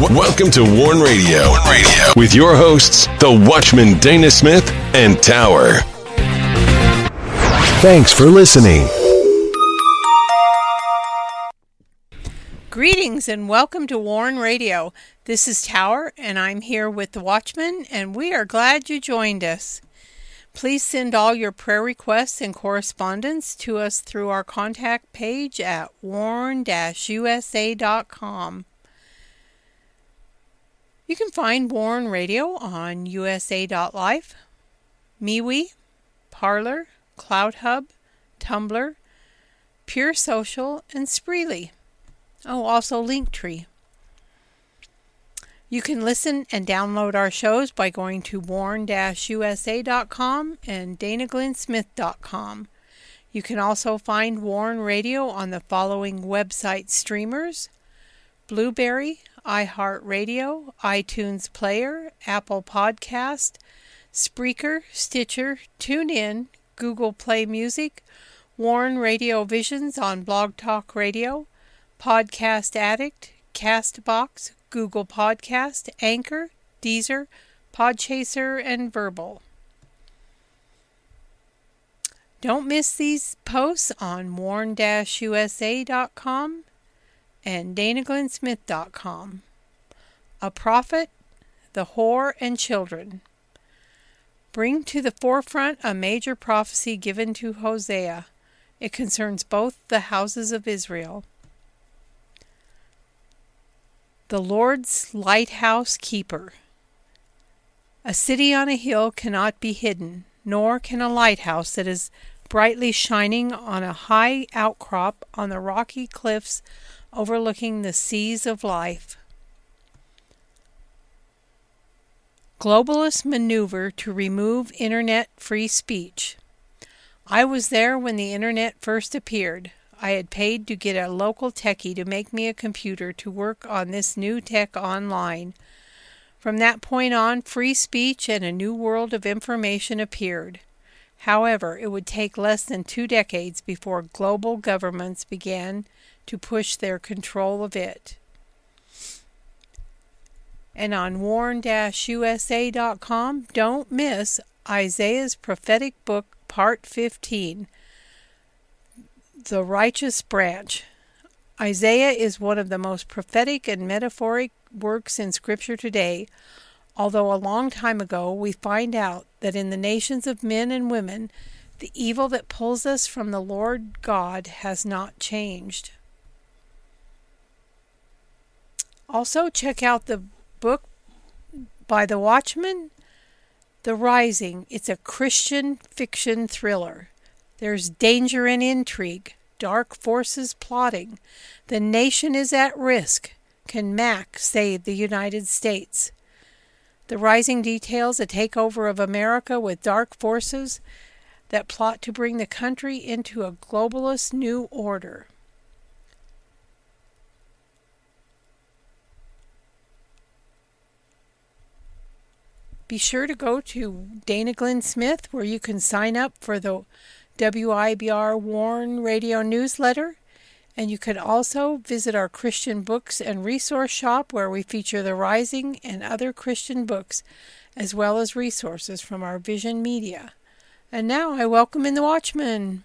Welcome to Warn Radio. Radio with your hosts, the Watchman Dana Smith and Tower. Thanks for listening. Greetings and welcome to Warn Radio. This is Tower, and I'm here with the Watchman, and we are glad you joined us. Please send all your prayer requests and correspondence to us through our contact page at warn-usa.com. You can find Warn Radio on usa.life, MeWe, Parler, CloutHub, Tumblr, Pure Social, and Spreely. Oh, also Linktree. You can listen and download our shows by going to warn-usa.com and danaglennsmith.com. You can also find Warn Radio on the following website streamers Blubrry, iHeartRadio, iTunes Player, Apple Podcast, Spreaker, Stitcher, TuneIn, Google Play Music, Warn Radio Visions on Blog Talk Radio, Podcast Addict, Castbox, Google Podcast, Anchor, Deezer, Podchaser, and Vurbl. Don't miss these posts on warn-usa.com and danaglennsmith.com. A prophet, the whore, and children. Bring to the forefront a major prophecy given to Hosea. It concerns both the houses of Israel. The Lord's Lighthouse Keeper. A city on a hill cannot be hidden, nor can a lighthouse that is brightly shining on a high outcrop on the rocky cliffs overlooking the seas of life. Globalist maneuver to remove Internet free speech. I was there when the Internet first appeared. I had paid to get a local techie to make me a computer to work on this new tech online. From that point on, free speech and a new world of information appeared. However, it would take less than two decades before global governments began to push their control of it. And on warn-usa.com, don't miss Isaiah's prophetic book, Part 15 the righteous branch. Isaiah is one of the most prophetic and metaphoric works in Scripture today, although a long time ago we find out that in the nations of men and women, the evil that pulls us from the Lord God has not changed. Also, check out the book by The Watchman, The Rising. It's a Christian fiction thriller. There's danger and intrigue dark forces plotting. The nation is at risk. Can Mac save the United States? The rising details a takeover of America with dark forces that plot to bring the country into a globalist new order. Be sure to go to Dana Glenn Smith where you can sign up for the WIBR Warn Radio newsletter. And you can also visit our Christian books and resource shop where we feature The Rising and other Christian books, as well as resources from our Vision Media. And now I welcome in the Watchman.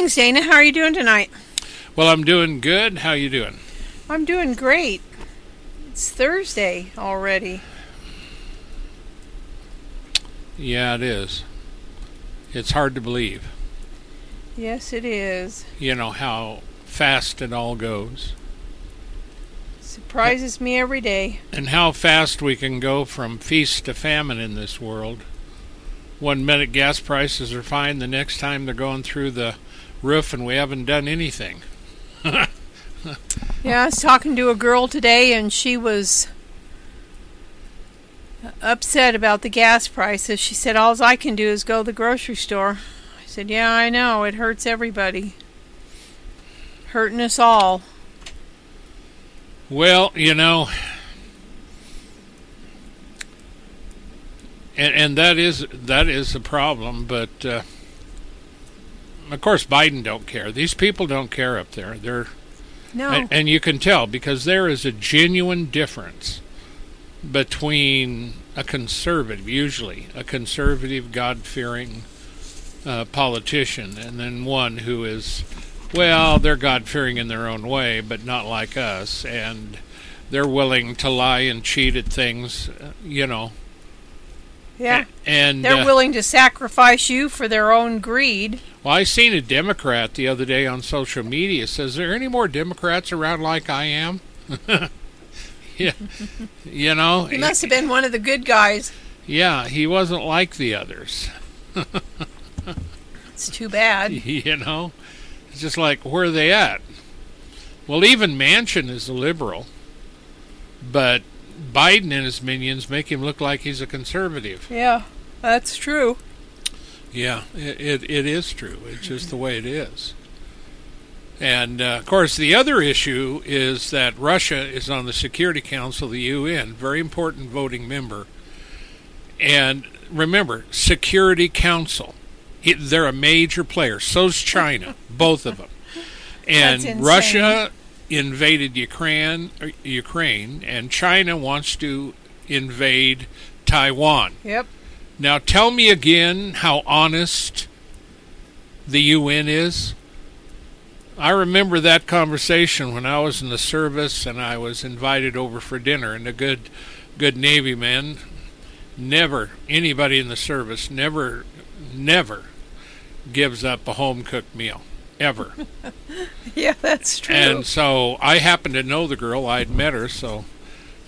Greetings, Dana. How are you doing tonight? Well, I'm doing good. How are you doing? I'm doing great. It's Thursday already. Yeah, it is. It's hard to believe. Yes, it is. You know how fast it all goes. Surprises me every day. And how fast we can go from feast to famine in this world. One minute gas prices are fine, the next time they're going through the roof and we haven't done anything. yeah, I was talking to a girl today and she was upset about the gas prices. She said, All I can do is go to the grocery store. I said, Yeah, I know. It hurts everybody. Hurting us all. Well, you know, and and that is that is a problem, but uh, of course Biden don't care. These people don't care up there. They're no, and, and you can tell because there is a genuine difference between a conservative, usually a conservative, God fearing uh, politician, and then one who is, well, they're God fearing in their own way, but not like us, and they're willing to lie and cheat at things, uh, you know. Yeah. And they're uh, willing to sacrifice you for their own greed. Well, I seen a Democrat the other day on social media. Says, "Are there any more Democrats around like I am?" yeah, you know. He must have been one of the good guys. Yeah, he wasn't like the others. it's too bad. You know, it's just like where are they at? Well, even Manchin is a liberal, but Biden and his minions make him look like he's a conservative. Yeah, that's true. Yeah, it, it, it is true. It's just the way it is. And uh, of course, the other issue is that Russia is on the Security Council of the UN, very important voting member. And remember, Security Council, they're a major player. So's China, both of them. And Russia invaded Ukraine, Ukraine, and China wants to invade Taiwan. Yep. Now tell me again how honest the UN is. I remember that conversation when I was in the service and I was invited over for dinner and a good good Navy man never anybody in the service never never gives up a home cooked meal ever. yeah, that's true. And so I happened to know the girl. I'd met her, so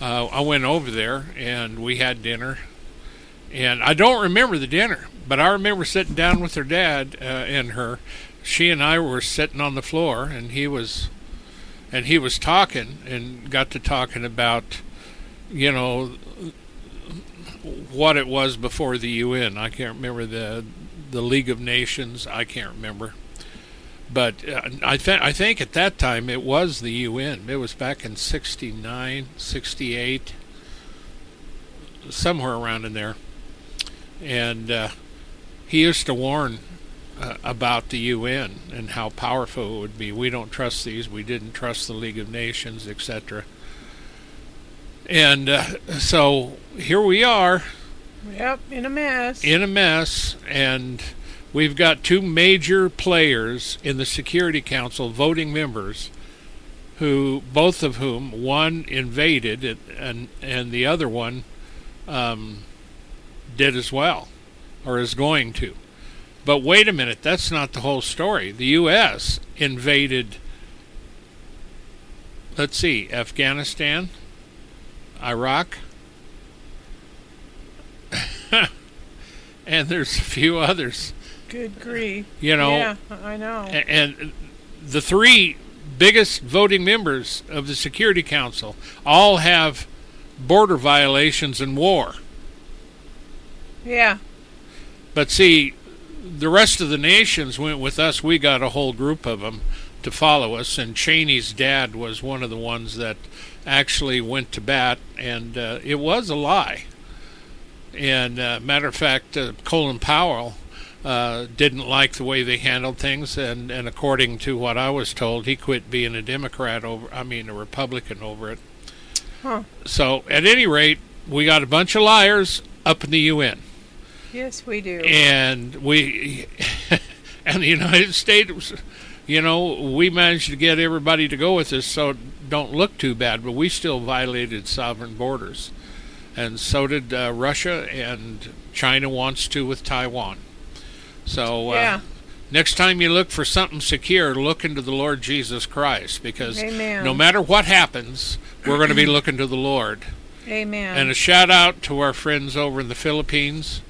uh, I went over there and we had dinner. And I don't remember the dinner, but I remember sitting down with her dad uh, and her. She and I were sitting on the floor, and he was, and he was talking, and got to talking about, you know, what it was before the UN. I can't remember the the League of Nations. I can't remember but uh, I, th- I think at that time it was the UN. It was back in 69, 68, somewhere around in there. And uh, he used to warn uh, about the UN and how powerful it would be. We don't trust these. We didn't trust the League of Nations, etc. And uh, so here we are. Yep, in a mess. In a mess, and we've got two major players in the Security Council, voting members, who both of whom one invaded it, and and the other one um, did as well, or is going to. But wait a minute, that's not the whole story. The U.S. invaded. Let's see, Afghanistan, Iraq. and there's a few others Good grief. You know. Yeah, I know. And the three biggest voting members of the Security Council all have border violations and war. Yeah. But see, the rest of the nations went with us. We got a whole group of them to follow us, and Cheney's dad was one of the ones that actually went to bat, and uh, it was a lie. And uh, matter of fact, uh, Colin Powell uh, didn't like the way they handled things, and, and according to what I was told, he quit being a Democrat over, I mean, a Republican over it. Huh. So, at any rate, we got a bunch of liars up in the UN. Yes, we do. And we, and the United States, you know, we managed to get everybody to go with us, so don't look too bad, but we still violated sovereign borders. And so did uh, Russia, and China wants to with Taiwan. So uh. Next time you look for something secure, look into the Lord Jesus Christ because Amen. no matter what happens, we're going to be looking to the Lord. Amen. And a shout out to our friends over in the Philippines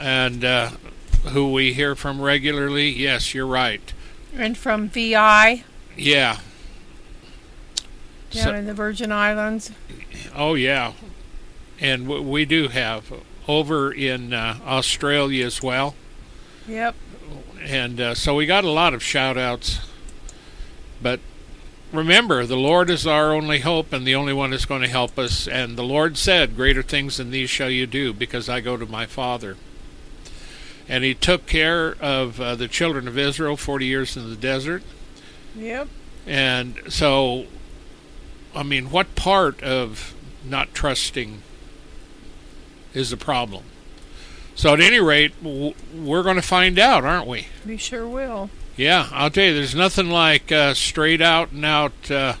and uh, who we hear from regularly. Yes, you're right. And from VI Yeah. down So- in the Virgin Islands. Oh, yeah. And w- we do have over in uh, Australia as well. Yep. And uh, so we got a lot of shout outs. But remember, the Lord is our only hope and the only one that's going to help us. And the Lord said, Greater things than these shall you do, because I go to my Father. And He took care of uh, the children of Israel 40 years in the desert. Yep. And so, I mean, what part of not trusting is the problem? So, at any rate, w- we're going to find out, aren't we? We sure will. Yeah, I'll tell you, there's nothing like uh, straight out and out, uh,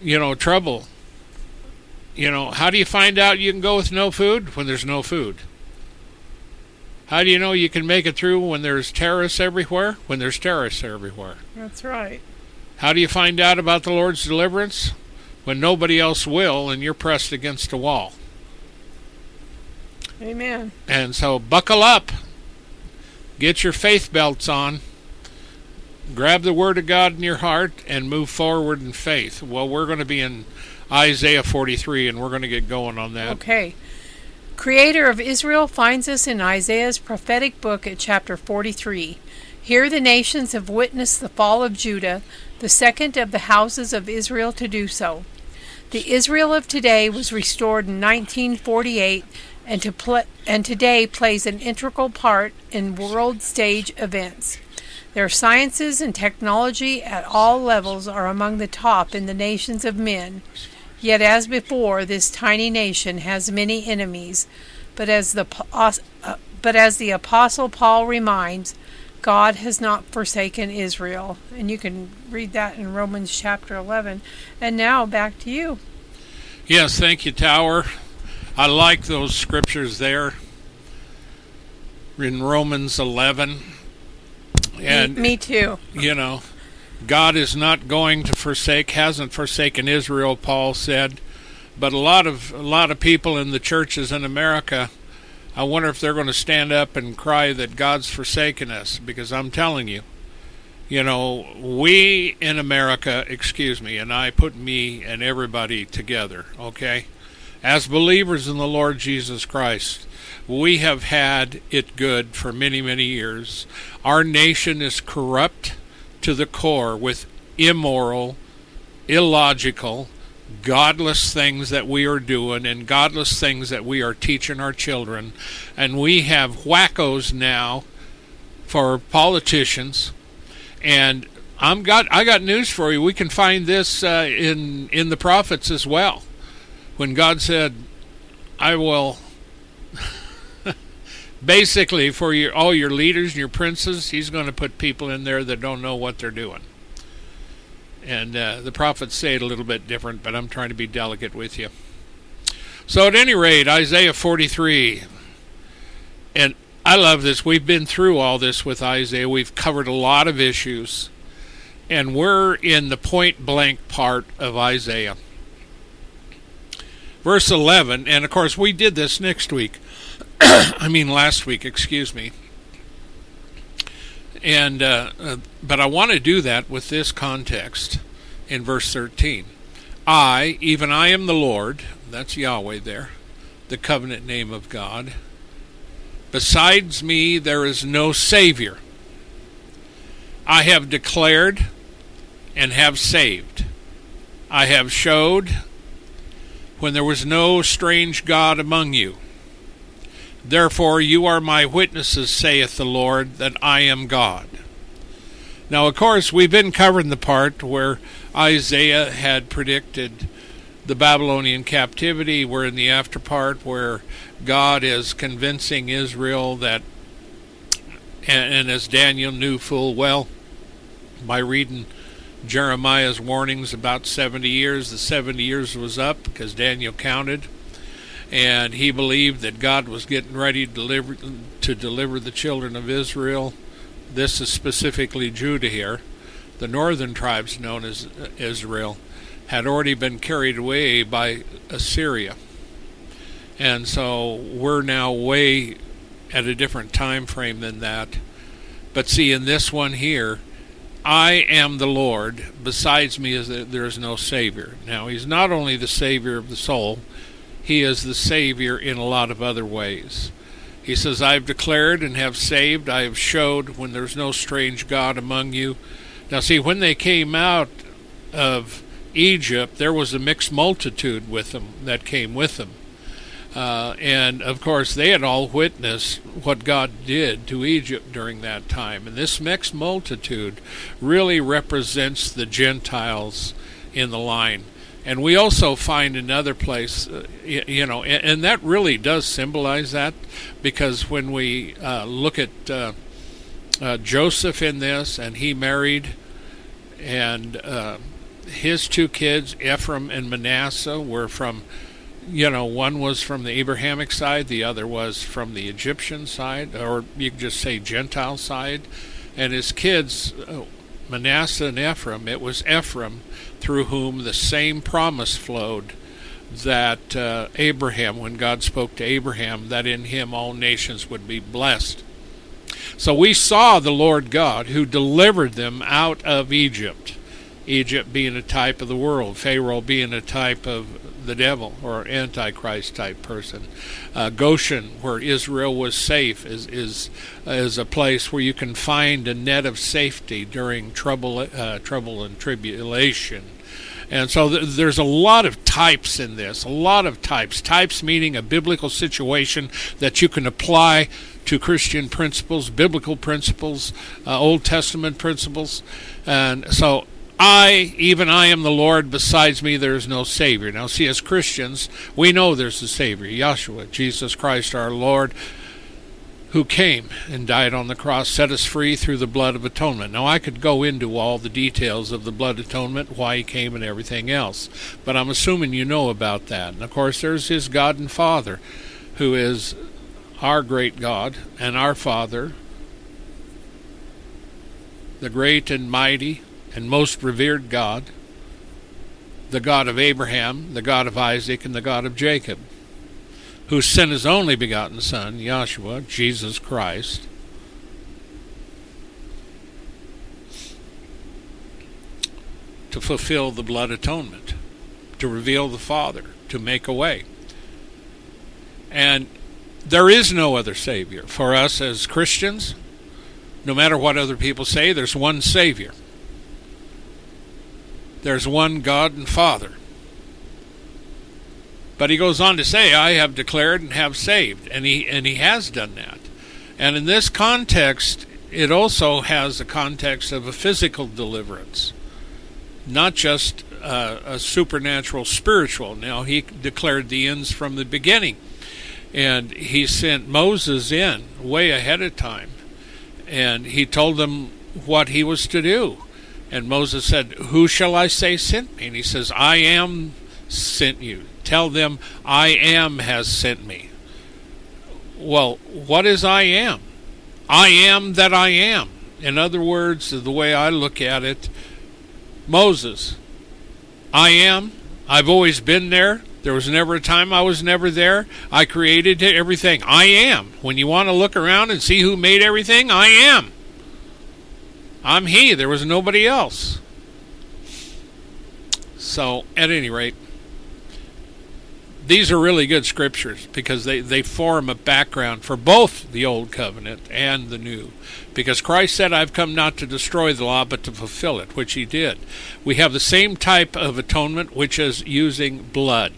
you know, trouble. You know, how do you find out you can go with no food when there's no food? How do you know you can make it through when there's terrorists everywhere? When there's terrorists everywhere. That's right. How do you find out about the Lord's deliverance? When nobody else will and you're pressed against a wall. Amen. And so buckle up. Get your faith belts on. Grab the Word of God in your heart and move forward in faith. Well, we're going to be in Isaiah 43 and we're going to get going on that. Okay. Creator of Israel finds us in Isaiah's prophetic book at chapter 43. Here the nations have witnessed the fall of Judah, the second of the houses of Israel to do so. The Israel of today was restored in 1948 and, to pl- and today plays an integral part in world stage events. Their sciences and technology at all levels are among the top in the nations of men. Yet, as before, this tiny nation has many enemies. But as the uh, but as the apostle Paul reminds, God has not forsaken Israel, and you can read that in Romans chapter eleven. And now back to you. Yes, thank you, Tower. I like those scriptures there in Romans 11. And me, me too. you know, God is not going to forsake, hasn't forsaken Israel, Paul said. But a lot of a lot of people in the churches in America, I wonder if they're going to stand up and cry that God's forsaken us, because I'm telling you, you know, we in America, excuse me, and I put me and everybody together, okay? As believers in the Lord Jesus Christ, we have had it good for many, many years. Our nation is corrupt to the core with immoral, illogical, godless things that we are doing and godless things that we are teaching our children. And we have wackos now for politicians. And I'm got I got news for you. We can find this uh, in in the prophets as well. When God said, "I will basically for your all your leaders and your princes, he's going to put people in there that don't know what they're doing. And uh, the prophets say it a little bit different, but I'm trying to be delicate with you. So at any rate, Isaiah 43, and I love this. We've been through all this with Isaiah. We've covered a lot of issues, and we're in the point blank part of Isaiah. Verse 11, and of course, we did this next week. I mean, last week, excuse me. And, uh, uh, but I want to do that with this context in verse 13. I, even I am the Lord, that's Yahweh there, the covenant name of God. Besides me, there is no Savior. I have declared and have saved. I have showed when there was no strange God among you. Therefore, you are my witnesses, saith the Lord, that I am God. Now, of course, we've been covering the part where Isaiah had predicted the Babylonian captivity. We're in the after part where God is convincing Israel that, and, and as Daniel knew full well by reading Jeremiah's warnings about 70 years, the 70 years was up because Daniel counted and he believed that God was getting ready to deliver to deliver the children of Israel this is specifically Judah here, the northern tribes known as Israel, had already been carried away by Assyria. And so we're now way at a different time frame than that. But see, in this one here, I am the Lord. Besides me, is there is no Savior. Now, He's not only the Savior of the soul, He is the Savior in a lot of other ways. He says, I have declared and have saved, I have showed when there's no strange God among you. Now, see, when they came out of Egypt, there was a mixed multitude with them that came with them. Uh, and of course, they had all witnessed what God did to Egypt during that time. And this mixed multitude really represents the Gentiles in the line. And we also find another place, uh, you, know, and, and, that really does symbolize that because when we uh, look at uh, uh Joseph in this, and he married, and his two kids, Ephraim and Manasseh, were from, you know, one was from the Abrahamic side, the other was from the Egyptian side, or you could just say Gentile side. And his kids, uh, Manasseh and Ephraim, it was Ephraim through whom the same promise flowed that uh, Abraham, when God spoke to Abraham, that in him all nations would be blessed. So we saw the Lord God who delivered them out of Egypt. Egypt being a type of the world, Pharaoh being a type of the devil or antichrist type person. Uh, Goshen, where Israel was safe, is is is a place where you can find a net of safety during trouble, uh, trouble and tribulation. And so th- there's a lot of types in this, a lot of types. Types meaning a biblical situation that you can apply to Christian principles, biblical principles, uh, Old Testament principles. And so I, even I am the Lord, besides me there is no Savior. Now, see, as Christians, we know there's a Savior, Yeshua, Jesus Christ our Lord, who came and died on the cross, set us free through the blood of atonement. Now, I could go into all the details of the blood atonement, why he came, and everything else, but I'm assuming you know about that. And of course, there's his God and Father, who is our great God and our Father, the great and mighty and most revered God, the God of Abraham, the God of Isaac, and the God of Jacob, who sent his only begotten Son, Yahshua, Jesus Christ, to fulfill the blood atonement, to reveal the Father, to make a way. And there is no other Savior. For us as Christians, no matter what other people say, there's one Savior there's one God and Father. But he goes on to say, I have declared and have saved. And he, and he has done that. And in this context, it also has a context of a physical deliverance, not just uh, a supernatural spiritual. Now, he declared the ends from the beginning. And he sent Moses in way ahead of time. And he told them what he was to do. And Moses said, Who shall I say sent me? And he says, I am sent you. Tell them, I am has sent me. Well, what is I am? I am that I am. In other words, the way I look at it, Moses, I am. I've always been there. There was never a time I was never there. I created everything. I am. When you want to look around and see who made everything, I am. I'm he. There was nobody else. So, at any rate, these are really good scriptures because they, they form a background for both the Old Covenant and the New. Because Christ said, I've come not to destroy the law, but to fulfill it, which he did. We have the same type of atonement, which is using blood.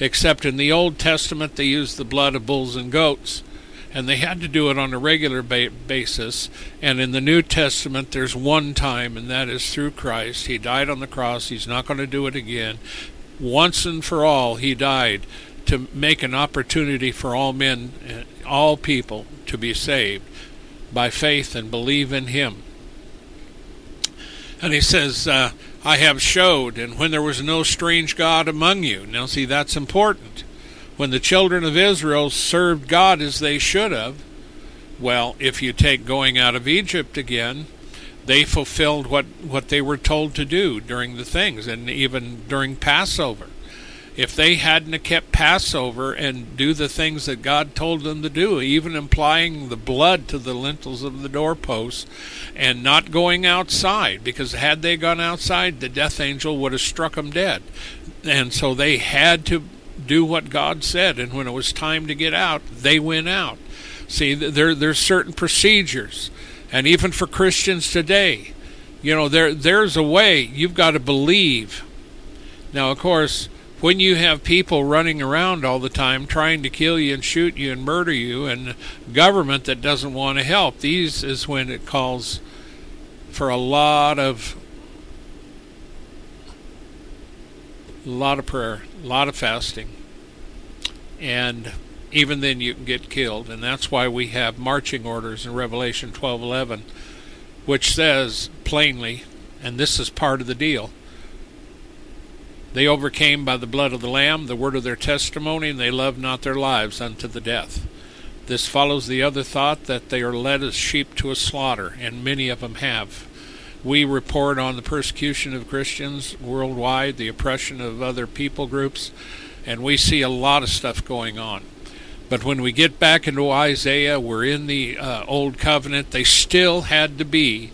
Except in the Old Testament, they used the blood of bulls and goats and they had to do it on a regular ba- basis. And in the New Testament, there's one time, and that is through Christ. He died on the cross. He's not going to do it again. Once and for all, He died to make an opportunity for all men, all people, to be saved by faith and believe in Him. And He says, uh, I have showed, and when there was no strange God among you. Now, see, that's important when the children of Israel served God as they should have, Well, if you take going out of Egypt again, they fulfilled what, what they were told to do during the things and even during Passover. If they hadn't kept Passover and do the things that God told them to do, even applying the blood to the lintels of the doorposts and not going outside, because had they gone outside, the death angel would have struck them dead. And so they had to do what God said, and when it was time to get out, they went out. See, there there's certain procedures, and even for Christians today, you know, there there's a way you've got to believe. Now, of course, when you have people running around all the time trying to kill you and shoot you and murder you, and government that doesn't want to help, these is when it calls for a lot of a lot of prayer, a lot of fasting, and even then you can get killed, and that's why we have marching orders in Revelation 12:11, which says plainly, and this is part of the deal. They overcame by the blood of the Lamb, the word of their testimony, and they loved not their lives unto the death. This follows the other thought that they are led as sheep to a slaughter, and many of them have. We report on the persecution of Christians worldwide, the oppression of other people groups, and we see a lot of stuff going on. But when we get back into Isaiah, we're in the uh, Old Covenant. They still had to be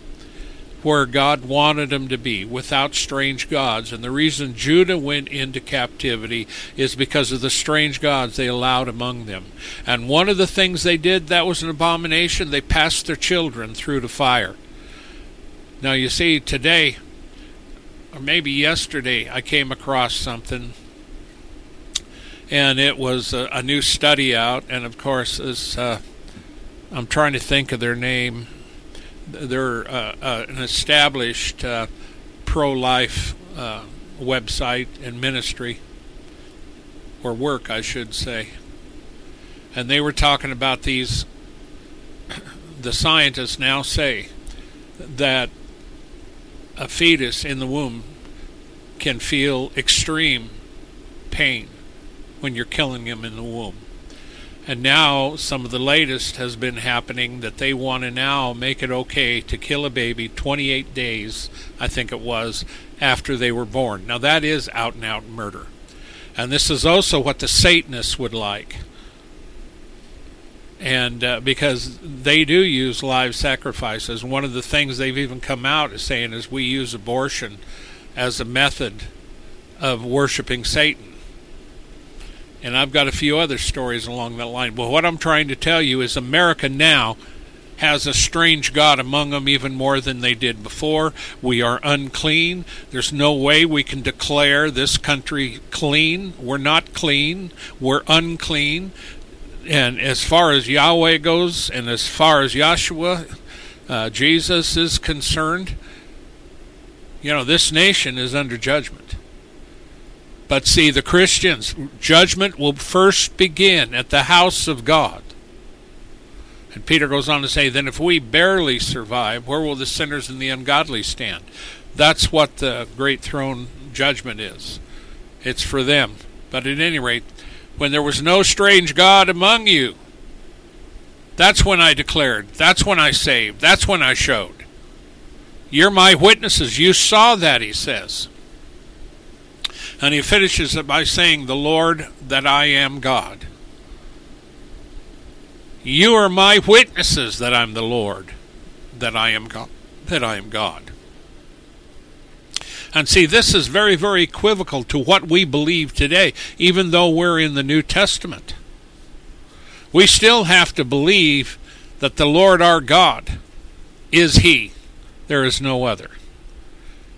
where God wanted them to be, without strange gods. And the reason Judah went into captivity is because of the strange gods they allowed among them. And one of the things they did that was an abomination, they passed their children through the fire. Now, you see, today, or maybe yesterday, I came across something and it was a, a new study out, and of course, is uh, I'm trying to think of their name. They're uh, uh, an established uh, pro-life uh, website and ministry, or work, I should say. And they were talking about these. The scientists now say that a fetus in the womb can feel extreme pain when you're killing him in the womb. And now some of the latest has been happening that they want to now make it okay to kill a baby 28 days, I think it was, after they were born. Now that is out and out murder. And this is also what the Satanists would like. And uh, because they do use live sacrifices, one of the things they've even come out is saying is we use abortion as a method of worshiping Satan. And I've got a few other stories along that line. But what I'm trying to tell you is America now has a strange God among them even more than they did before. We are unclean. There's no way we can declare this country clean. We're not clean. We're unclean. And as far as Yahweh goes, and as far as Yahshua, uh, Jesus is concerned, you know, this nation is under judgment. But see, the Christians, judgment will first begin at the house of God. And Peter goes on to say, then if we barely survive, where will the sinners and the ungodly stand? That's what the great throne judgment is. It's for them. But at any rate, when there was no strange God among you, that's when I declared. That's when I saved. That's when I showed. You're my witnesses. You saw that, he says. And he finishes it by saying, The Lord, that I am God. You are my witnesses that I'm the Lord, that I am God. That I am God. And see, this is very, very equivocal to what we believe today, even though we're in the New Testament. We still have to believe that the Lord our God is He. There is no other.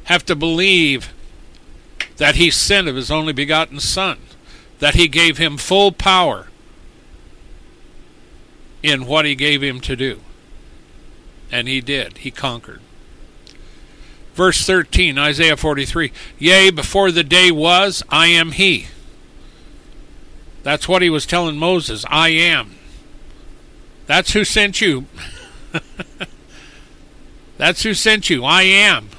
Have to believe that he sent of his only begotten Son, that he gave him full power in what he gave him to do. And he did. He conquered. Verse 13, Isaiah 43 Yea, before the day was, I am he. That's what he was telling Moses. I am. That's who sent you. That's who sent you. I am.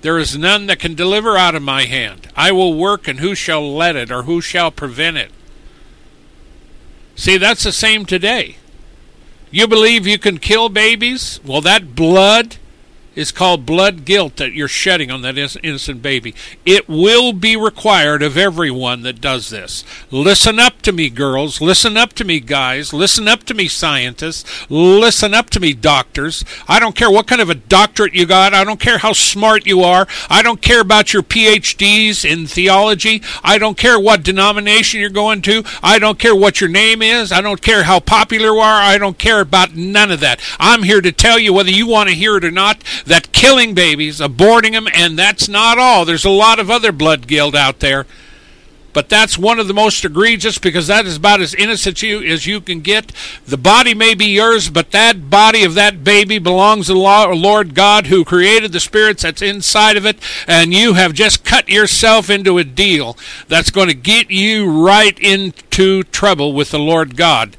There is none that can deliver out of my hand. I will work, and who shall let it, or who shall prevent it? See, that's the same today. You believe you can kill babies? Well, that blood is called blood guilt that you're shedding on that innocent baby. It will be required of everyone that does this. Listen up to me, girls. Listen up to me, guys. Listen up to me, scientists. Listen up to me, doctors. I don't care what kind of a doctorate you got. I don't care how smart you are. I don't care about your PhDs in theology. I don't care what denomination you're going to. I don't care what your name is. I don't care how popular you are. I don't care about none of that. I'm here to tell you whether you want to hear it or not that killing babies, aborting them, and that's not all. There's a lot of other blood guilt out there. But that's one of the most egregious because that is about as innocent you, as you can get. The body may be yours, but that body of that baby belongs to the Lord God who created the spirits that's inside of it, and you have just cut yourself into a deal that's going to get you right into trouble with the Lord God.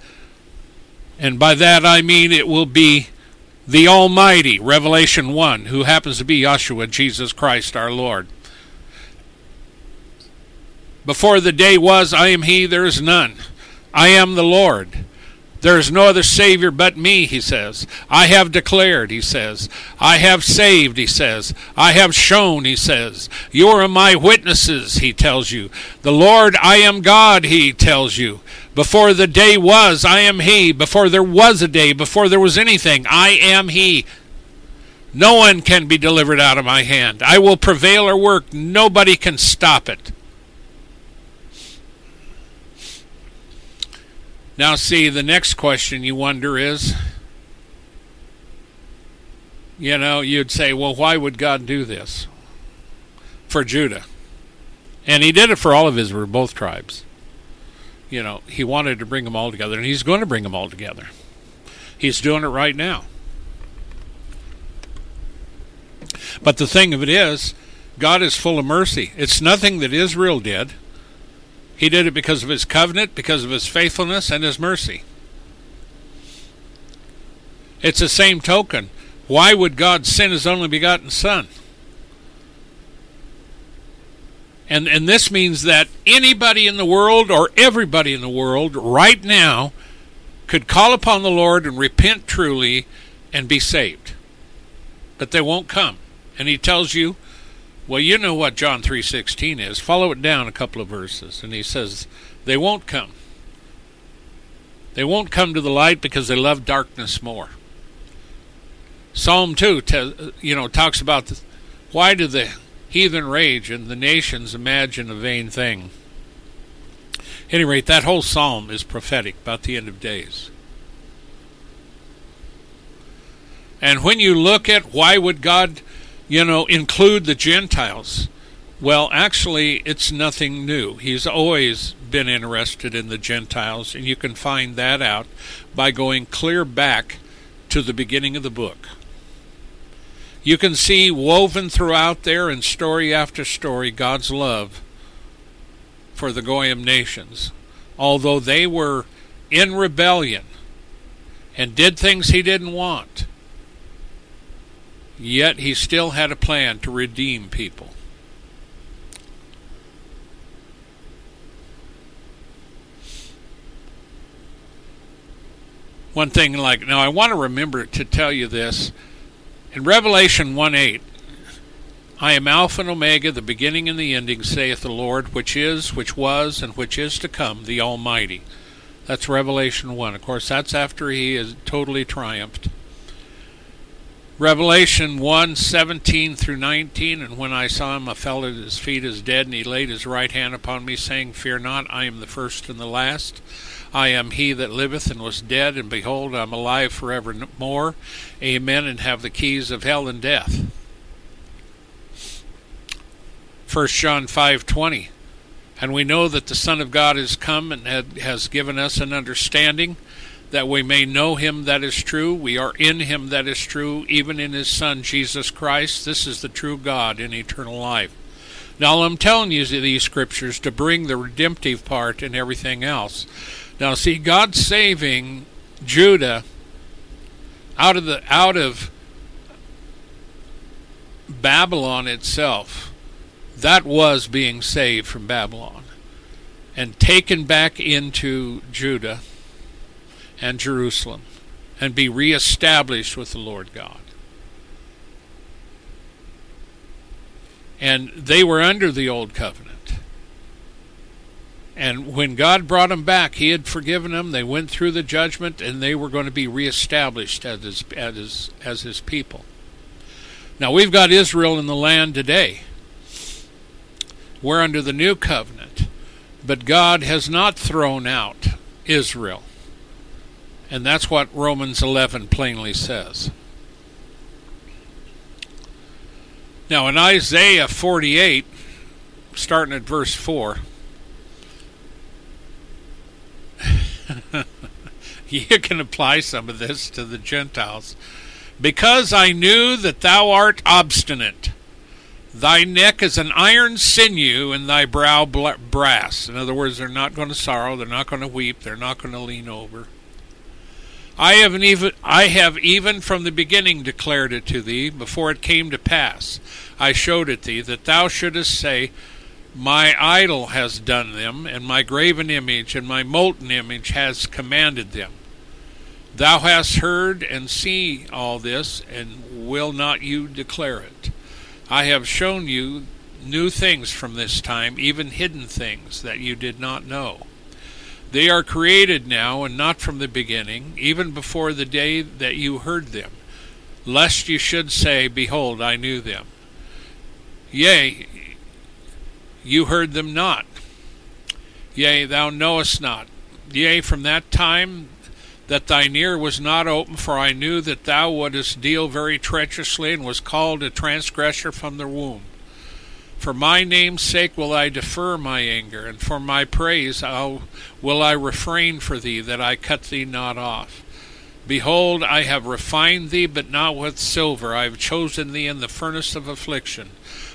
And by that I mean it will be the Almighty, Revelation 1, who happens to be Yeshua, Jesus Christ our Lord. Before the day was, I am He, there is none. I am the Lord. There is no other Savior but me, he says. I have declared, he says. I have saved, he says. I have shown, he says. You are my witnesses, he tells you. The Lord, I am God, he tells you. Before the day was, I am He. Before there was a day, before there was anything, I am He. No one can be delivered out of my hand. I will prevail or work. Nobody can stop it. Now, see, the next question you wonder is you know, you'd say, well, why would God do this for Judah? And he did it for all of Israel, both tribes you know, he wanted to bring them all together, and he's going to bring them all together. He's doing it right now. But the thing of it is, God is full of mercy. It's nothing that Israel did. He did it because of his covenant, because of his faithfulness, and his mercy. It's the same token. Why would God send his only begotten Son? And and this means that anybody in the world or everybody in the world right now could call upon the Lord and repent truly and be saved. But they won't come. And he tells you, well, you know what John 3:16 is. Follow it down a couple of verses and he says they won't come. They won't come to the light because they love darkness more. Psalm 2 te- you know talks about the, why do the heathen rage, and the nations imagine a vain thing. At any rate, that whole psalm is prophetic about the end of days. And when you look at why would God, you know, include the Gentiles? Well, actually, it's nothing new. He's always been interested in the Gentiles, and you can find that out by going clear back to the beginning of the book. You can see woven throughout there in story after story God's love for the Goyim nations. Although they were in rebellion and did things he didn't want, yet he still had a plan to redeem people. One thing like, now I want to remember to tell you this in Revelation 1 8, I am Alpha and Omega, the beginning and the ending, saith the Lord, which is, which was, and which is to come, the Almighty. That's Revelation 1. Of course, that's after he has totally triumphed. Revelation 1 17 through 19. And when I saw him, I fell at his feet as dead, and he laid his right hand upon me, saying, Fear not, I am the first and the last. I am he that liveth and was dead, and behold, I am alive forevermore. Amen, and have the keys of hell and death. 1 John 5:20 And we know that the Son of God is come and has given us an understanding that we may know him that is true. We are in him that is true, even in his Son Jesus Christ. This is the true God in eternal life. Now I'm telling you these scriptures to bring the redemptive part and everything else. Now, see, God saving Judah out of the out of Babylon itself, that was being saved from Babylon and taken back into Judah and Jerusalem. and be reestablished with the Lord God. And they were under the old covenant. And when God brought them back, He had forgiven them. They went through the judgment, and they were going to be reestablished as His, as his, as his people. Now, we've got Israel in the land today. We're under the new covenant. But God has not thrown out Israel. And that's what Romans 11 plainly says. Now, in Isaiah 48, starting at verse 4, you can apply some of this to the Gentiles. Because I knew that thou art obstinate, thy neck is an iron sinew, and thy brow brass. In other words, they're not going to sorrow, they're not going to weep, they're not going to lean over. I have even I have even from the beginning declared it to thee before it came to pass. I showed it thee that thou shouldest say, My idol has done them, and my graven image and my molten image has commanded them. Thou hast heard and see all this, and will not you declare it? I have shown you new things from this time, even hidden things that you did not know. They are created now and not from the beginning, even before the day that you heard them, lest you should say, Behold, I knew them. Yea, you heard them not. Yea, thou knowest not. Yea, from that time that thine ear was not open, for I knew that thou wouldst deal very treacherously, and was called a transgressor from the womb. For my name's sake will I defer my anger, and for my praise I'll, will I refrain for thee, that I cut thee not off. Behold, I have refined thee, but not with silver. I have chosen thee in the furnace of affliction.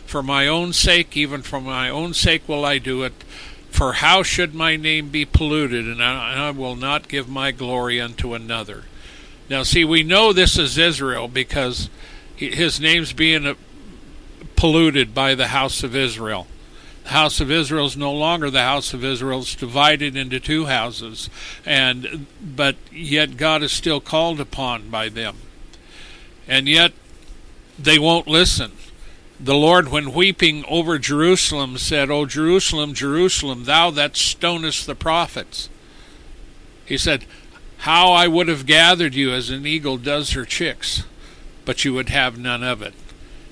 For my own sake, even for my own sake, will I do it. For how should my name be polluted, and I, I will not give my glory unto another? Now, see, we know this is Israel because his name's being polluted by the house of Israel. The house of Israel is no longer the house of Israel. It's divided into two houses, and but yet God is still called upon by them, and yet they won't listen. The Lord, when weeping over Jerusalem, said, "O Jerusalem, Jerusalem, thou that stonest the prophets." He said, "How I would have gathered you as an eagle does her chicks, but you would have none of it."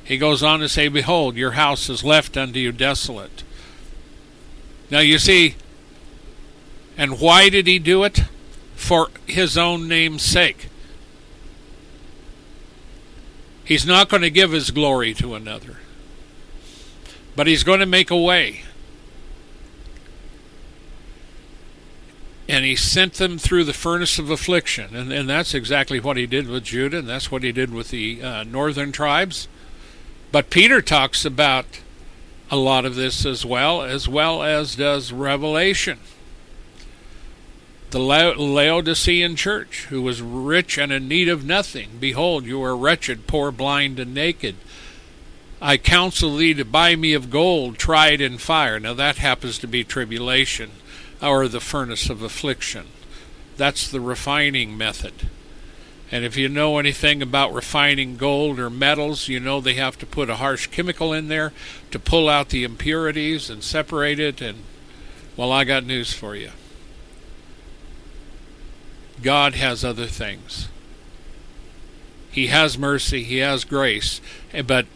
He goes on to say, Behold, your house is left unto you desolate. Now you see, and why did he do it? For his own name's sake. He's not going to give his glory to another, but he's going to make a way. and he sent them through the furnace of affliction. And, and that's exactly what he did with Judah, and that's what he did with the uh, northern tribes. But Peter talks about a lot of this as well, as well as does Revelation. The Laodicean church, who was rich and in need of nothing, behold, you are wretched, poor, blind, and naked. I counsel thee to buy me of gold tried in fire. Now that happens to be tribulation, or the furnace of affliction. That's the refining method. And if you know anything about refining gold or metals, you know they have to put a harsh chemical in there to pull out the impurities and separate it. And, well, I got news for you. God has other things. He has mercy, He has grace, eh, but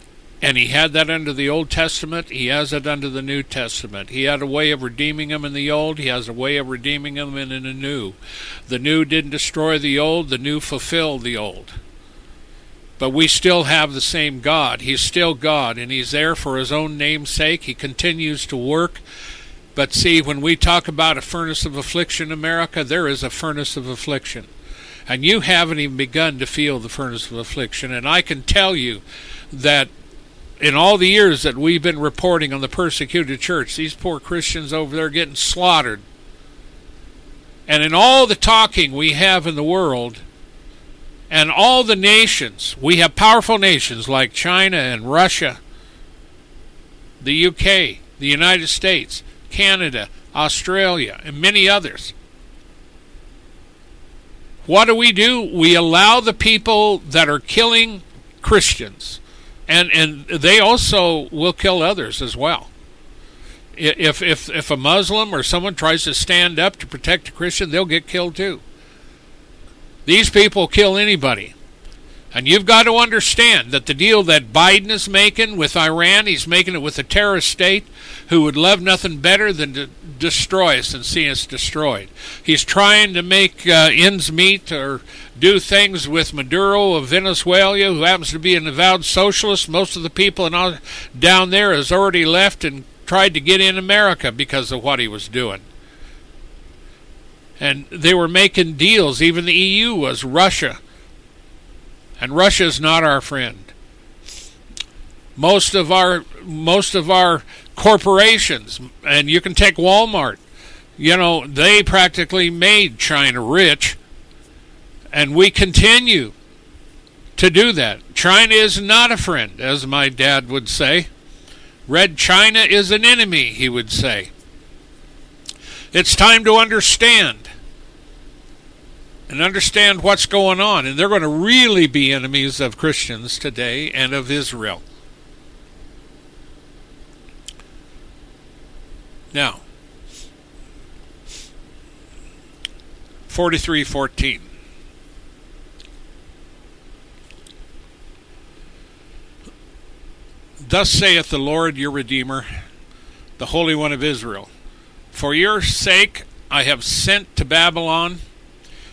and he had that under the Old Testament. He has it under the New Testament. He had a way of redeeming them in the Old. He has a way of redeeming them in, in the New. The New didn't destroy the Old. The New fulfilled the Old. But we still have the same God. He's still God, and He's there for His own name's sake. He continues to work. But see, when we talk about a furnace of affliction America, there is a furnace of affliction. And you haven't even begun to feel the furnace of affliction. And I can tell you that in all the years that we've been reporting on the persecuted church, these poor Christians over there getting slaughtered. And in all the talking we have in the world, and all the nations, we have powerful nations like China and Russia, the UK, the United States, Canada, Australia, and many others. what do we do? We allow the people that are killing Christians, and and they also will kill others as well. If if if a Muslim or someone tries to stand up to protect a Christian, they'll get killed too. These people kill anybody. And you've got to understand that the deal that Biden is making with Iran, he's making it with a terrorist state who would love nothing better than to destroy us and see us destroyed. He's trying to make uh, ends meet or do things with Maduro of Venezuela, who happens to be an avowed socialist. Most of the people in down there has already left and tried to get in America because of what he was doing. And they were making deals. Even the EU was Russia and Russia is not our friend. Most of our most of our corporations, and you can take Walmart, you know, they practically made China rich, and we continue to do that. China is not a friend, as my dad would say. Red China is an enemy, he would say. It's time to understand and understand what's going on. And they're going to really be enemies of Christians today and of Israel. Now, 43:14 Thus saith the Lord your Redeemer, the Holy One of Israel, For your sake I have sent to Babylon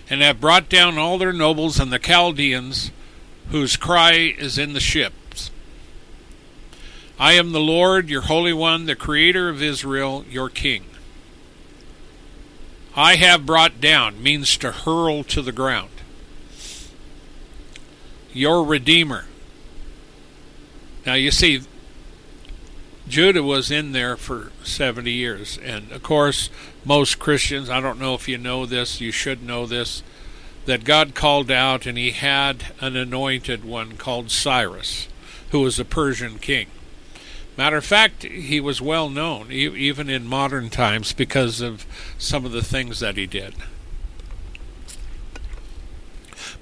and have brought down all their nobles and the Chaldeans, whose cry is in the ships. I am the Lord, your Holy One, the Creator of Israel, your King. I have brought down means to hurl to the ground. Your Redeemer. Now you see, Judah was in there for 70 years. And of course, most Christians, I don't know if you know this, you should know this, that God called out and he had an anointed one called Cyrus, who was a Persian king. Matter of fact, he was well known, even in modern times, because of some of the things that he did.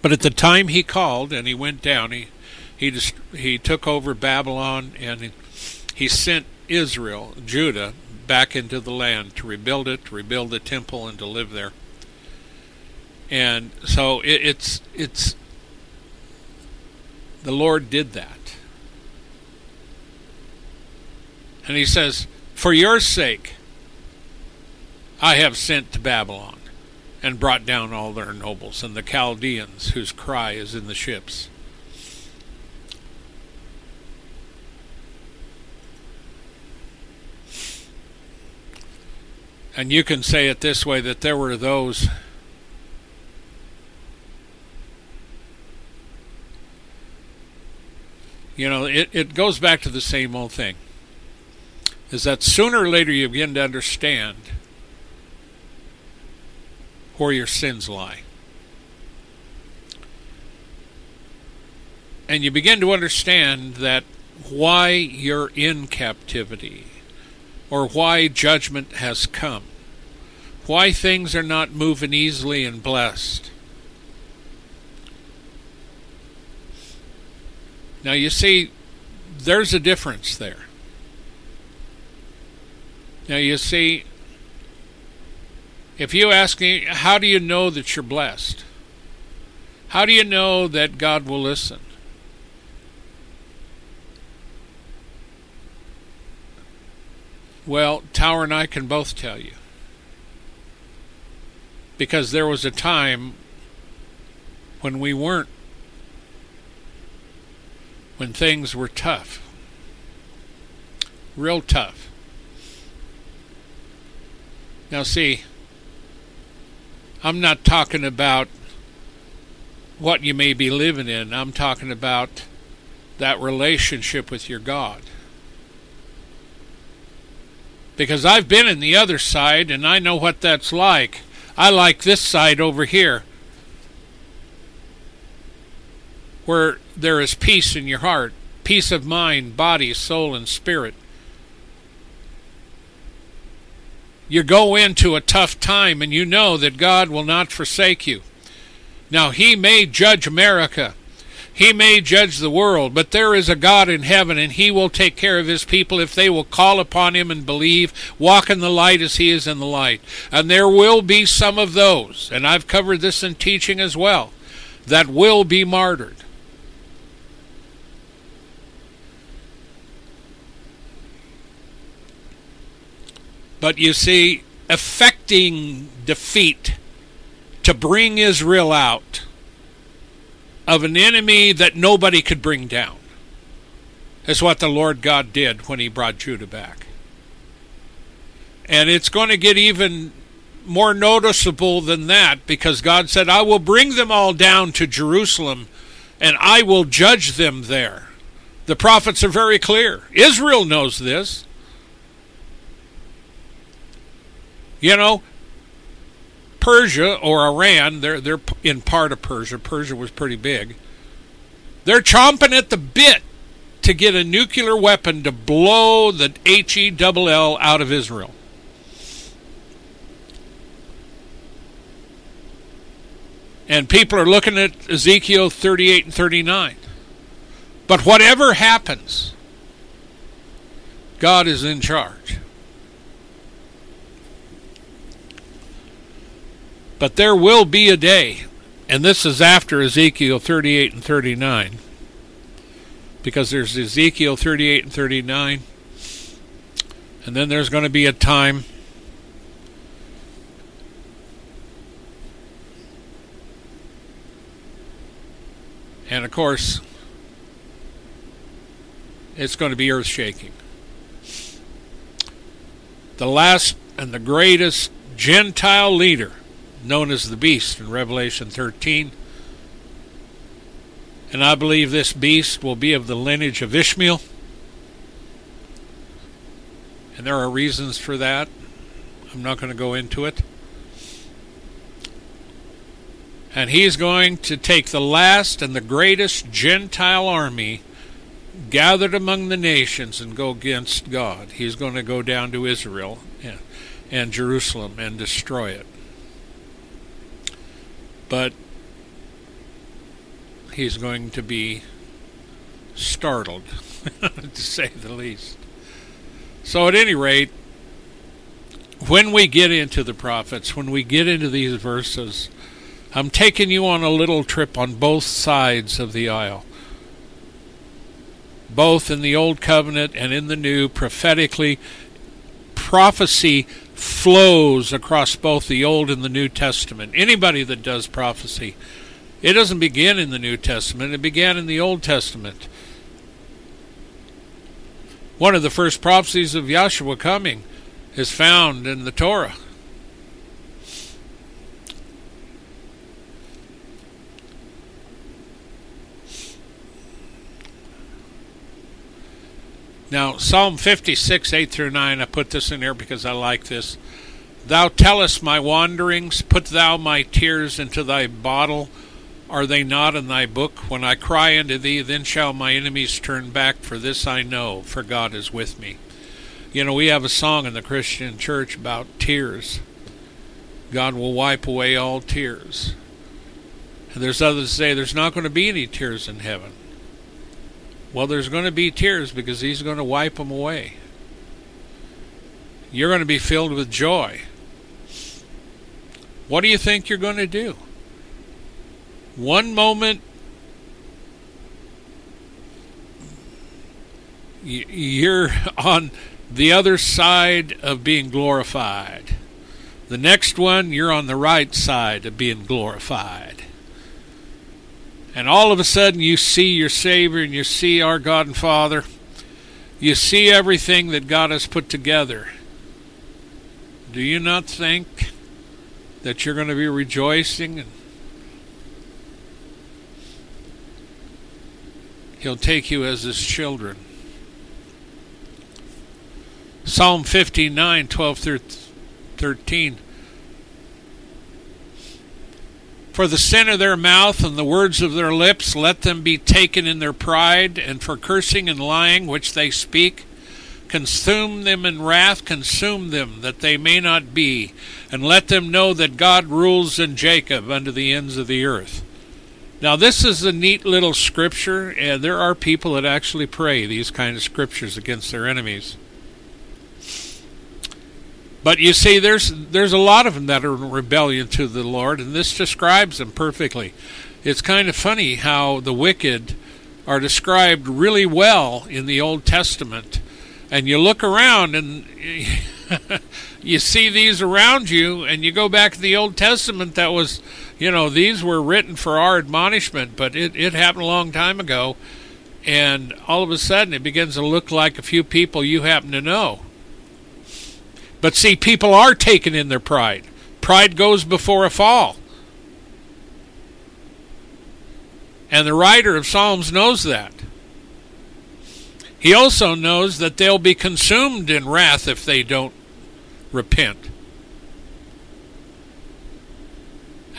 But at the time he called and he went down, he he just, he took over Babylon and he, he sent Israel, Judah, back into the land to rebuild it, to rebuild the temple, and to live there. And so it, it's it's the Lord did that. And he says, For your sake I have sent to Babylon and brought down all their nobles and the Chaldeans whose cry is in the ships. And you can say it this way that there were those you know, it, it goes back to the same old thing. Is that sooner or later you begin to understand where your sins lie. And you begin to understand that why you're in captivity or why judgment has come, why things are not moving easily and blessed. Now, you see, there's a difference there. Now, you see, if you ask me, how do you know that you're blessed? How do you know that God will listen? Well, Tower and I can both tell you. Because there was a time when we weren't, when things were tough. Real tough. Now, see, I'm not talking about what you may be living in, I'm talking about that relationship with your God. Because I've been in the other side and I know what that's like. I like this side over here. Where there is peace in your heart, peace of mind, body, soul, and spirit. You go into a tough time and you know that God will not forsake you. Now, he may judge America. He may judge the world, but there is a God in heaven, and He will take care of His people if they will call upon Him and believe, walk in the light as He is in the light. And there will be some of those, and I've covered this in teaching as well, that will be martyred. But you see, affecting defeat to bring Israel out of an enemy that nobody could bring down is what the Lord God did when he brought Judah back. And it's going to get even more noticeable than that because God said, I will bring them all down to Jerusalem and I will judge them there. The prophets are very clear. Israel knows this. You know, Persia or Iran, they're they're in part of Persia. Persia was pretty big. They're chomping at the bit to get a nuclear weapon to blow the H E double L out of Israel. And people are looking at Ezekiel 38 and 39. But whatever happens, God is in charge. But there will be a day, and this is after Ezekiel 38 and 39, because there's Ezekiel 38 and 39, and then there's going to be a time And of course, it's going to be earth shaking. The last and the greatest Gentile leader known as the beast in Revelation 13. And I believe this beast will be of the lineage of Ishmael. And there are reasons for that. I'm not going to go into it. And he's going to take the last and the greatest Gentile army gathered among the nations and go against God. He's going to go down to Israel and, Jerusalem and destroy it but he's going to be startled, to say the least. So, at any rate, when we get into the prophets, when we get into these verses, I'm taking you on a little trip on both sides of the aisle. Both in the Old Covenant and in the New, prophetically, prophecy flows across both the Old and the New Testament. Anybody that does prophecy, it doesn't begin in the New Testament, it began in the Old Testament. One of the first prophecies of Yahshua coming is found in the Torah. Now, Psalm 56, 8 through 9, I put this in here because I like this. Thou tellest my wanderings, put thou my tears into thy bottle. Are they not in thy book? When I cry unto thee, then shall my enemies turn back, for this I know, for God is with me. You know, we have a song in the Christian church about tears. God will wipe away all tears. And there's others say there's not going to be any tears in heaven. Well, there's going to be tears because He's going to wipe them away. You're going to be filled with joy. What do you think you're going to do? One moment you're on the other side of being glorified. The next one, you're on the right side of being glorified and all of a sudden you see your Savior and you see our God and Father, you see everything that God has put together, do you not think that you're going to be rejoicing He'll take you as His children? Psalm 59, 12 through 13. For the sin of their mouth and the words of their lips, let them be taken in their pride, and for cursing and lying which they speak. Consume them in wrath, consume them, that they may not be, and let them know that God rules in Jacob unto the ends of the earth. Now, this is a neat little scripture, and there are people that actually pray these kind of scriptures against their enemies. But you see, there's there's a lot of them that are in rebellion to the Lord, and this describes them perfectly. It's kind of funny how the wicked are described really well in the Old Testament, and you look around and you see these around you, and you go back to the Old Testament. That was, you know, these were written for our admonishment, but it it happened a long time ago, and all of a sudden it begins to look like a few people you happen to know but see, people are taken in their pride. Pride goes before a fall. And the writer of Psalms knows that. He also knows that they'll be consumed in wrath if they don't repent.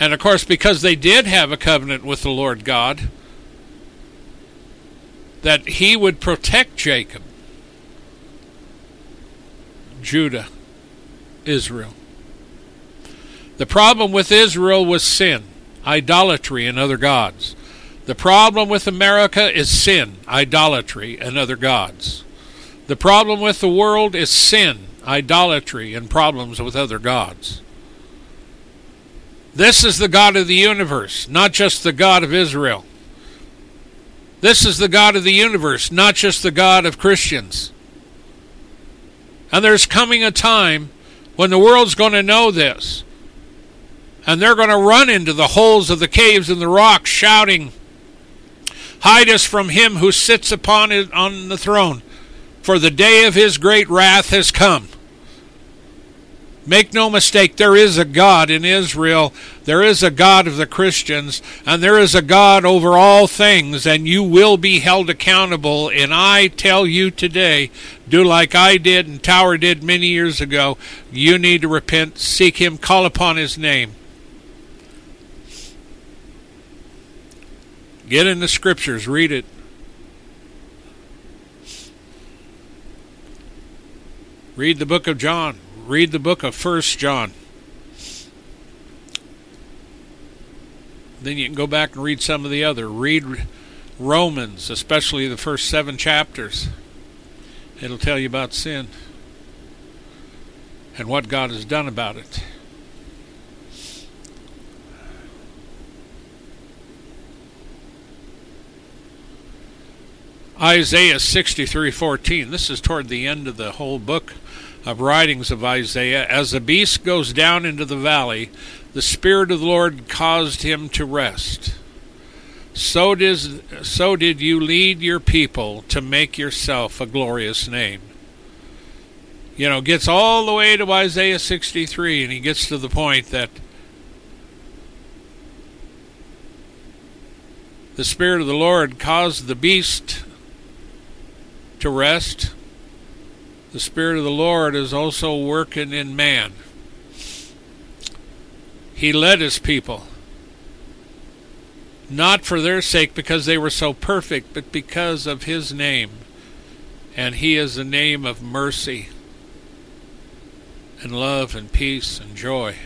And of course, because they did have a covenant with the Lord God, that he would protect Jacob, Judah, Israel. The problem with Israel was sin, idolatry, and other gods. The problem with America is sin, idolatry, and other gods. The problem with the world is sin, idolatry, and problems with other gods. This is the God of the universe, not just the God of Israel. This is the God of the universe, not just the God of Christians. And there's coming a time when the world's going to know this. And they're going to run into the holes of the caves and the rocks shouting, Hide us from him who sits upon it on the throne, for the day of his great wrath has come. Make no mistake, there is a God in Israel. There is a God of the Christians, and there is a God over all things, and you will be held accountable. And I tell you today, do like I did and Tower did many years ago. You need to repent, seek Him, call upon His name. Get in the scriptures, read it. Read the book of John read the book of First John. Then you can go back and read some of the other. Read Romans, especially the first seven chapters. It'll tell you about sin and what God has done about it. Isaiah 63:14. This is toward the end of the whole book of writings of Isaiah, as the beast goes down into the valley, the Spirit of the Lord caused him to rest. So, does, so did you lead your people to make yourself a glorious name. You know, gets all the way to Isaiah 63, and he gets to the point that the Spirit of the Lord caused the beast to rest the Spirit of the Lord is also working in man. He led his people, not for their sake because they were so perfect, but because of his name. And he is the name of mercy and love and peace and joy.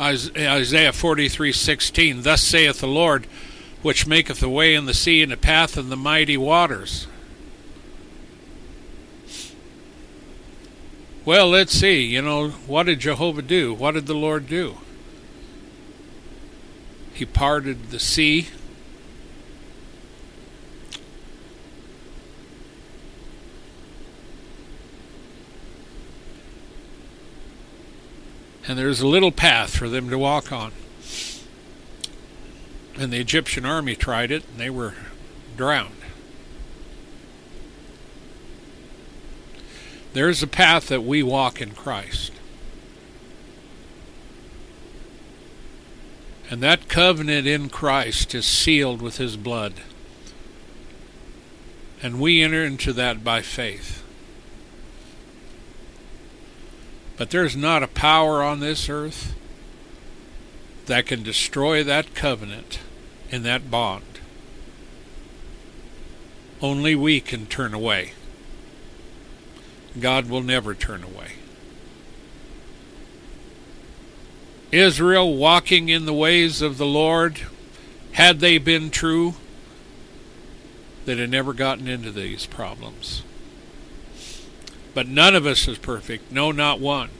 Isaiah 43:16 Thus saith the Lord which maketh the way in the sea and a path in the mighty waters. Well, let's see. You know, what did Jehovah do? What did the Lord do? He parted the sea and there's a little path for them to walk on. And the Egyptian army tried it, and they were drowned. There's a path that we walk in Christ. And that covenant in Christ is sealed with his blood. And we enter into that by faith. But there's not a power on this earth that can destroy that covenant and that bond. Only we can turn away. God will never turn away. Israel walking in the ways of the Lord, had they been true, they'd have never gotten into these problems. But none of us is perfect. No, not one.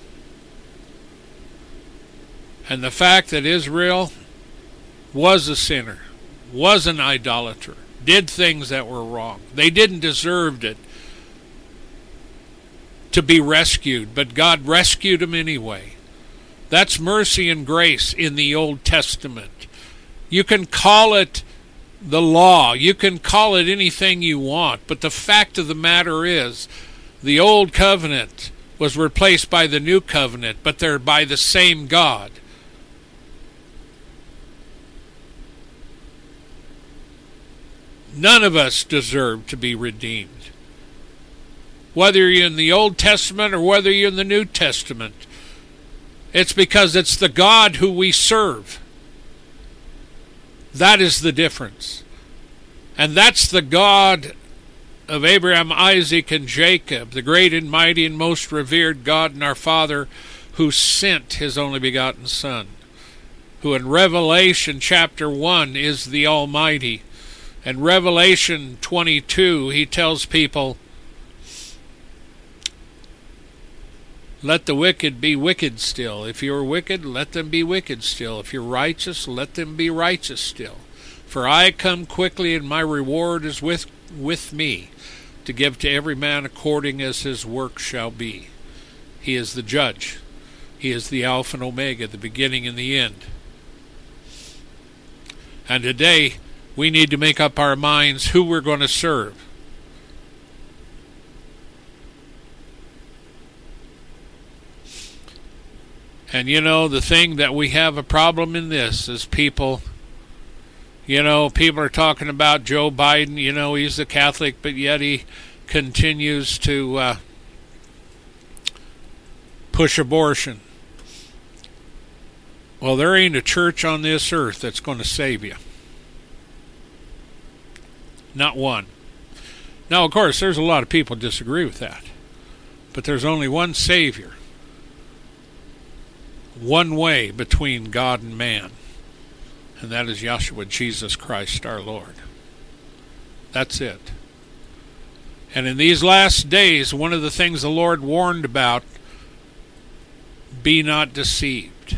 And the fact that Israel was a sinner, was an idolater, did things that were wrong. They didn't deserve it to be rescued, but God rescued them anyway. That's mercy and grace in the Old Testament. You can call it the law, you can call it anything you want, but the fact of the matter is the Old Covenant was replaced by the New Covenant, but they're by the same God. None of us deserve to be redeemed. Whether you're in the Old Testament or whether you're in the New Testament, it's because it's the God who we serve. That is the difference. And that's the God of Abraham, Isaac, and Jacob, the great and mighty and most revered God and our Father, who sent his only begotten Son, who in Revelation chapter 1 is the Almighty. And Revelation 22, he tells people, Let the wicked be wicked still. If you are wicked, let them be wicked still. If you're righteous, let them be righteous still. For I come quickly, and my reward is with, with me, to give to every man according as his work shall be. He is the judge. He is the Alpha and Omega, the beginning and the end. And today, we need to make up our minds who we're going to serve. And you know, the thing that we have a problem in this is people, you know, people are talking about Joe Biden, you know, he's a Catholic, but yet he continues to uh, push abortion. Well, there ain't a church on this earth that's going to save you. Not one. Now, of course, there's a lot of people disagree with that. But there's only one Savior one way between God and man, and that is Yahshua Jesus Christ our Lord. That's it. And in these last days, one of the things the Lord warned about be not deceived.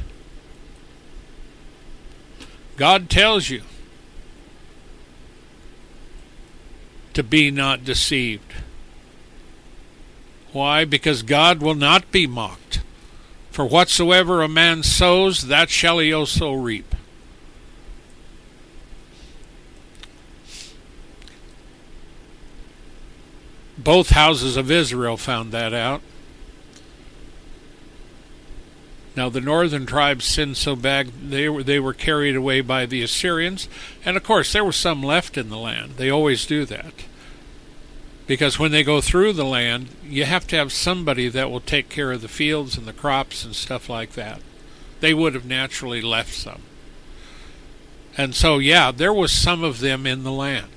God tells you to be not deceived. Why? Because God will not be mocked. For whatsoever a man sows, that shall he also reap. Both houses of Israel found that out. Now the northern tribes sinned so bad they were they were carried away by the Assyrians, and of course there were some left in the land. They always do that. Because when they go through the land, you have to have somebody that will take care of the fields and the crops and stuff like that. They would have naturally left some. And so, yeah, there was some of them in the land.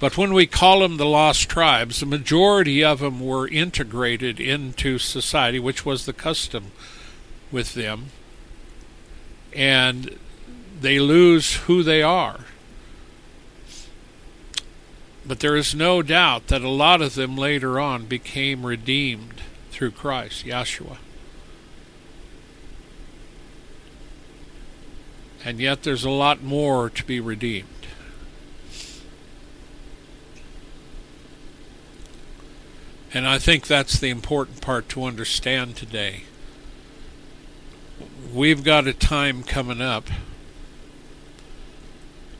But when we call them the lost tribes, the majority of them were integrated into society, which was the custom with them. And they lose who they are. But there is no doubt that a lot of them later on became redeemed through Christ, Yeshua. And yet there's a lot more to be redeemed. And I think that's the important part to understand today. We've got a time coming up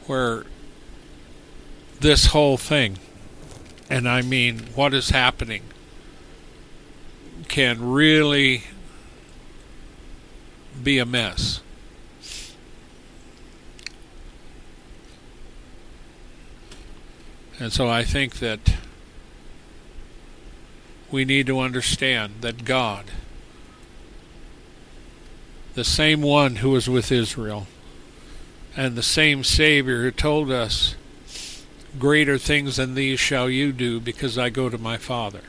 where this whole thing, and I mean what is happening, can really be a mess. And so I think that we need to understand that God the same one who was with Israel, and the same Savior who told us, Greater things than these shall you do because I go to my Father.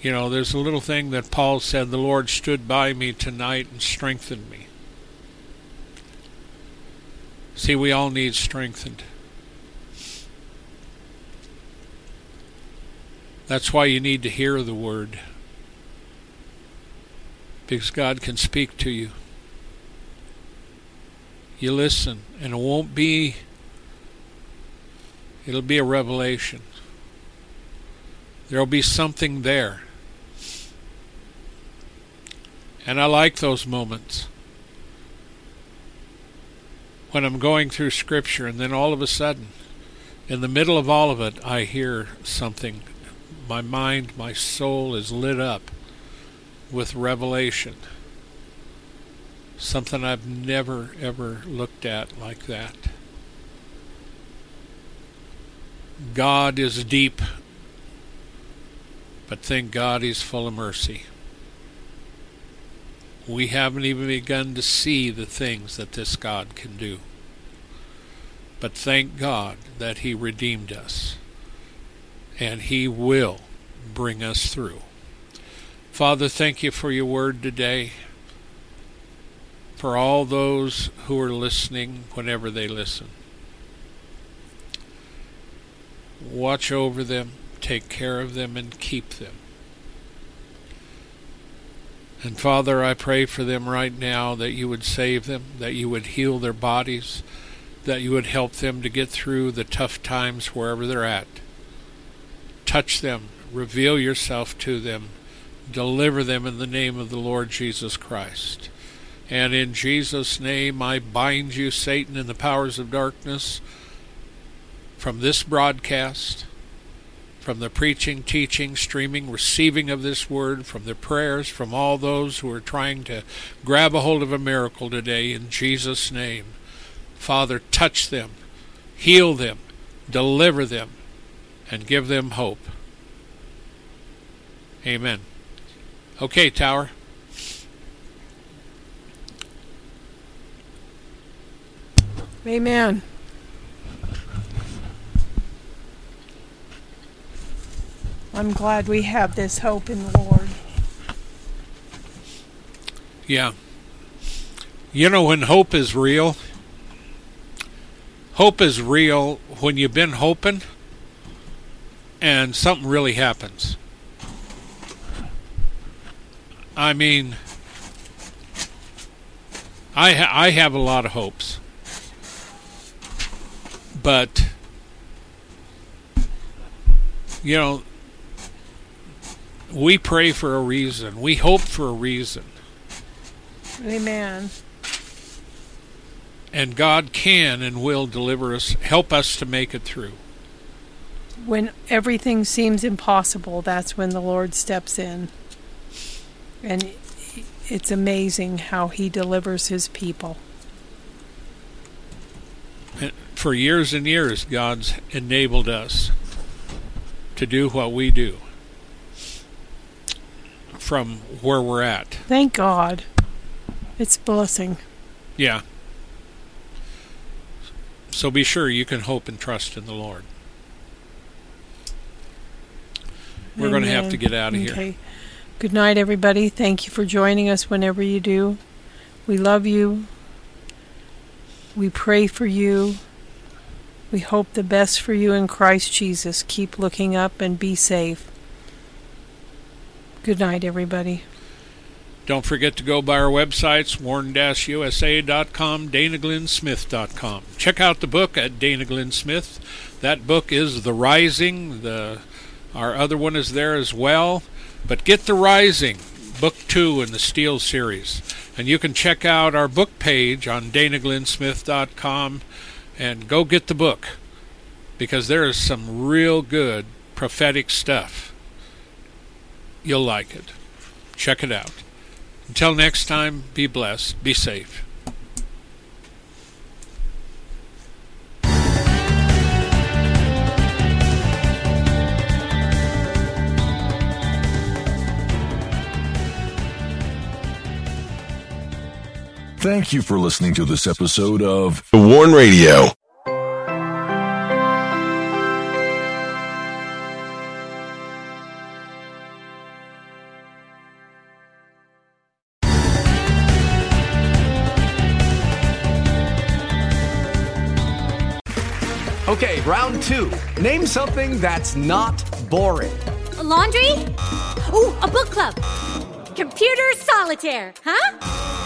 You know, there's a little thing that Paul said, the Lord stood by me tonight and strengthened me. See, we all need strengthened. That's why you need to hear the word. Because God can speak to you. You listen, and it won't be, it'll be a revelation. There'll be something there. And I like those moments when I'm going through Scripture, and then all of a sudden, in the middle of all of it, I hear something. My mind, my soul is lit up with revelation. Something I've never, ever looked at like that. God is deep, but thank God He's full of mercy we haven't even begun to see the things that this God can do. But thank God that He redeemed us, and He will bring us through. Father, thank you for your word today, for all those who are listening whenever they listen. Watch over them, take care of them, and keep them. And Father, I pray for them right now that you would save them, that you would heal their bodies, that you would help them to get through the tough times wherever they're at. Touch them, reveal yourself to them, deliver them in the name of the Lord Jesus Christ. And in Jesus' name, I bind you, Satan, and the powers of darkness from this broadcast from the preaching, teaching, streaming, receiving of this word, from the prayers, from all those who are trying to grab a hold of a miracle today in Jesus' name. Father, touch them, heal them, deliver them, and give them hope. Amen. Okay, Tower. Amen. I'm glad we have this hope in the Lord. Yeah. You know, when hope is real, hope is real when you've been hoping and something really happens. I mean, I ha- I have a lot of hopes, but you know, we pray for a reason. We hope for a reason. Amen. And God can and will deliver us, help us to make it through. When everything seems impossible, that's when the Lord steps in. And it's amazing how He delivers His people. For years and years, God's enabled us to do what we do from where we're at. Thank God. It's blessing. Yeah. So be sure you can hope and trust in the Lord. We're going to have to get out of okay. here. Good night, everybody. Thank you for joining us whenever you do. We love you. We pray for you. We hope the best for you in Christ Jesus. Keep looking up and be safe. Good night, everybody. Don't forget to go by our websites, warn-usa.com, danaglennsmith.com. Check out the book at Dana Glenn Smith. That book is The Rising. The Our other one is there as well. But get The Rising, book two in the Steel series. And you can check out our book page on danaglennsmith.com and go get the book because there is some real good prophetic stuff. You'll like it. Check it out. Until next time, be blessed, be safe. Thank you for listening to this episode of The Warn Radio. Okay, round two. Name something that's not boring. A laundry? Ooh, a book club. Computer solitaire, huh?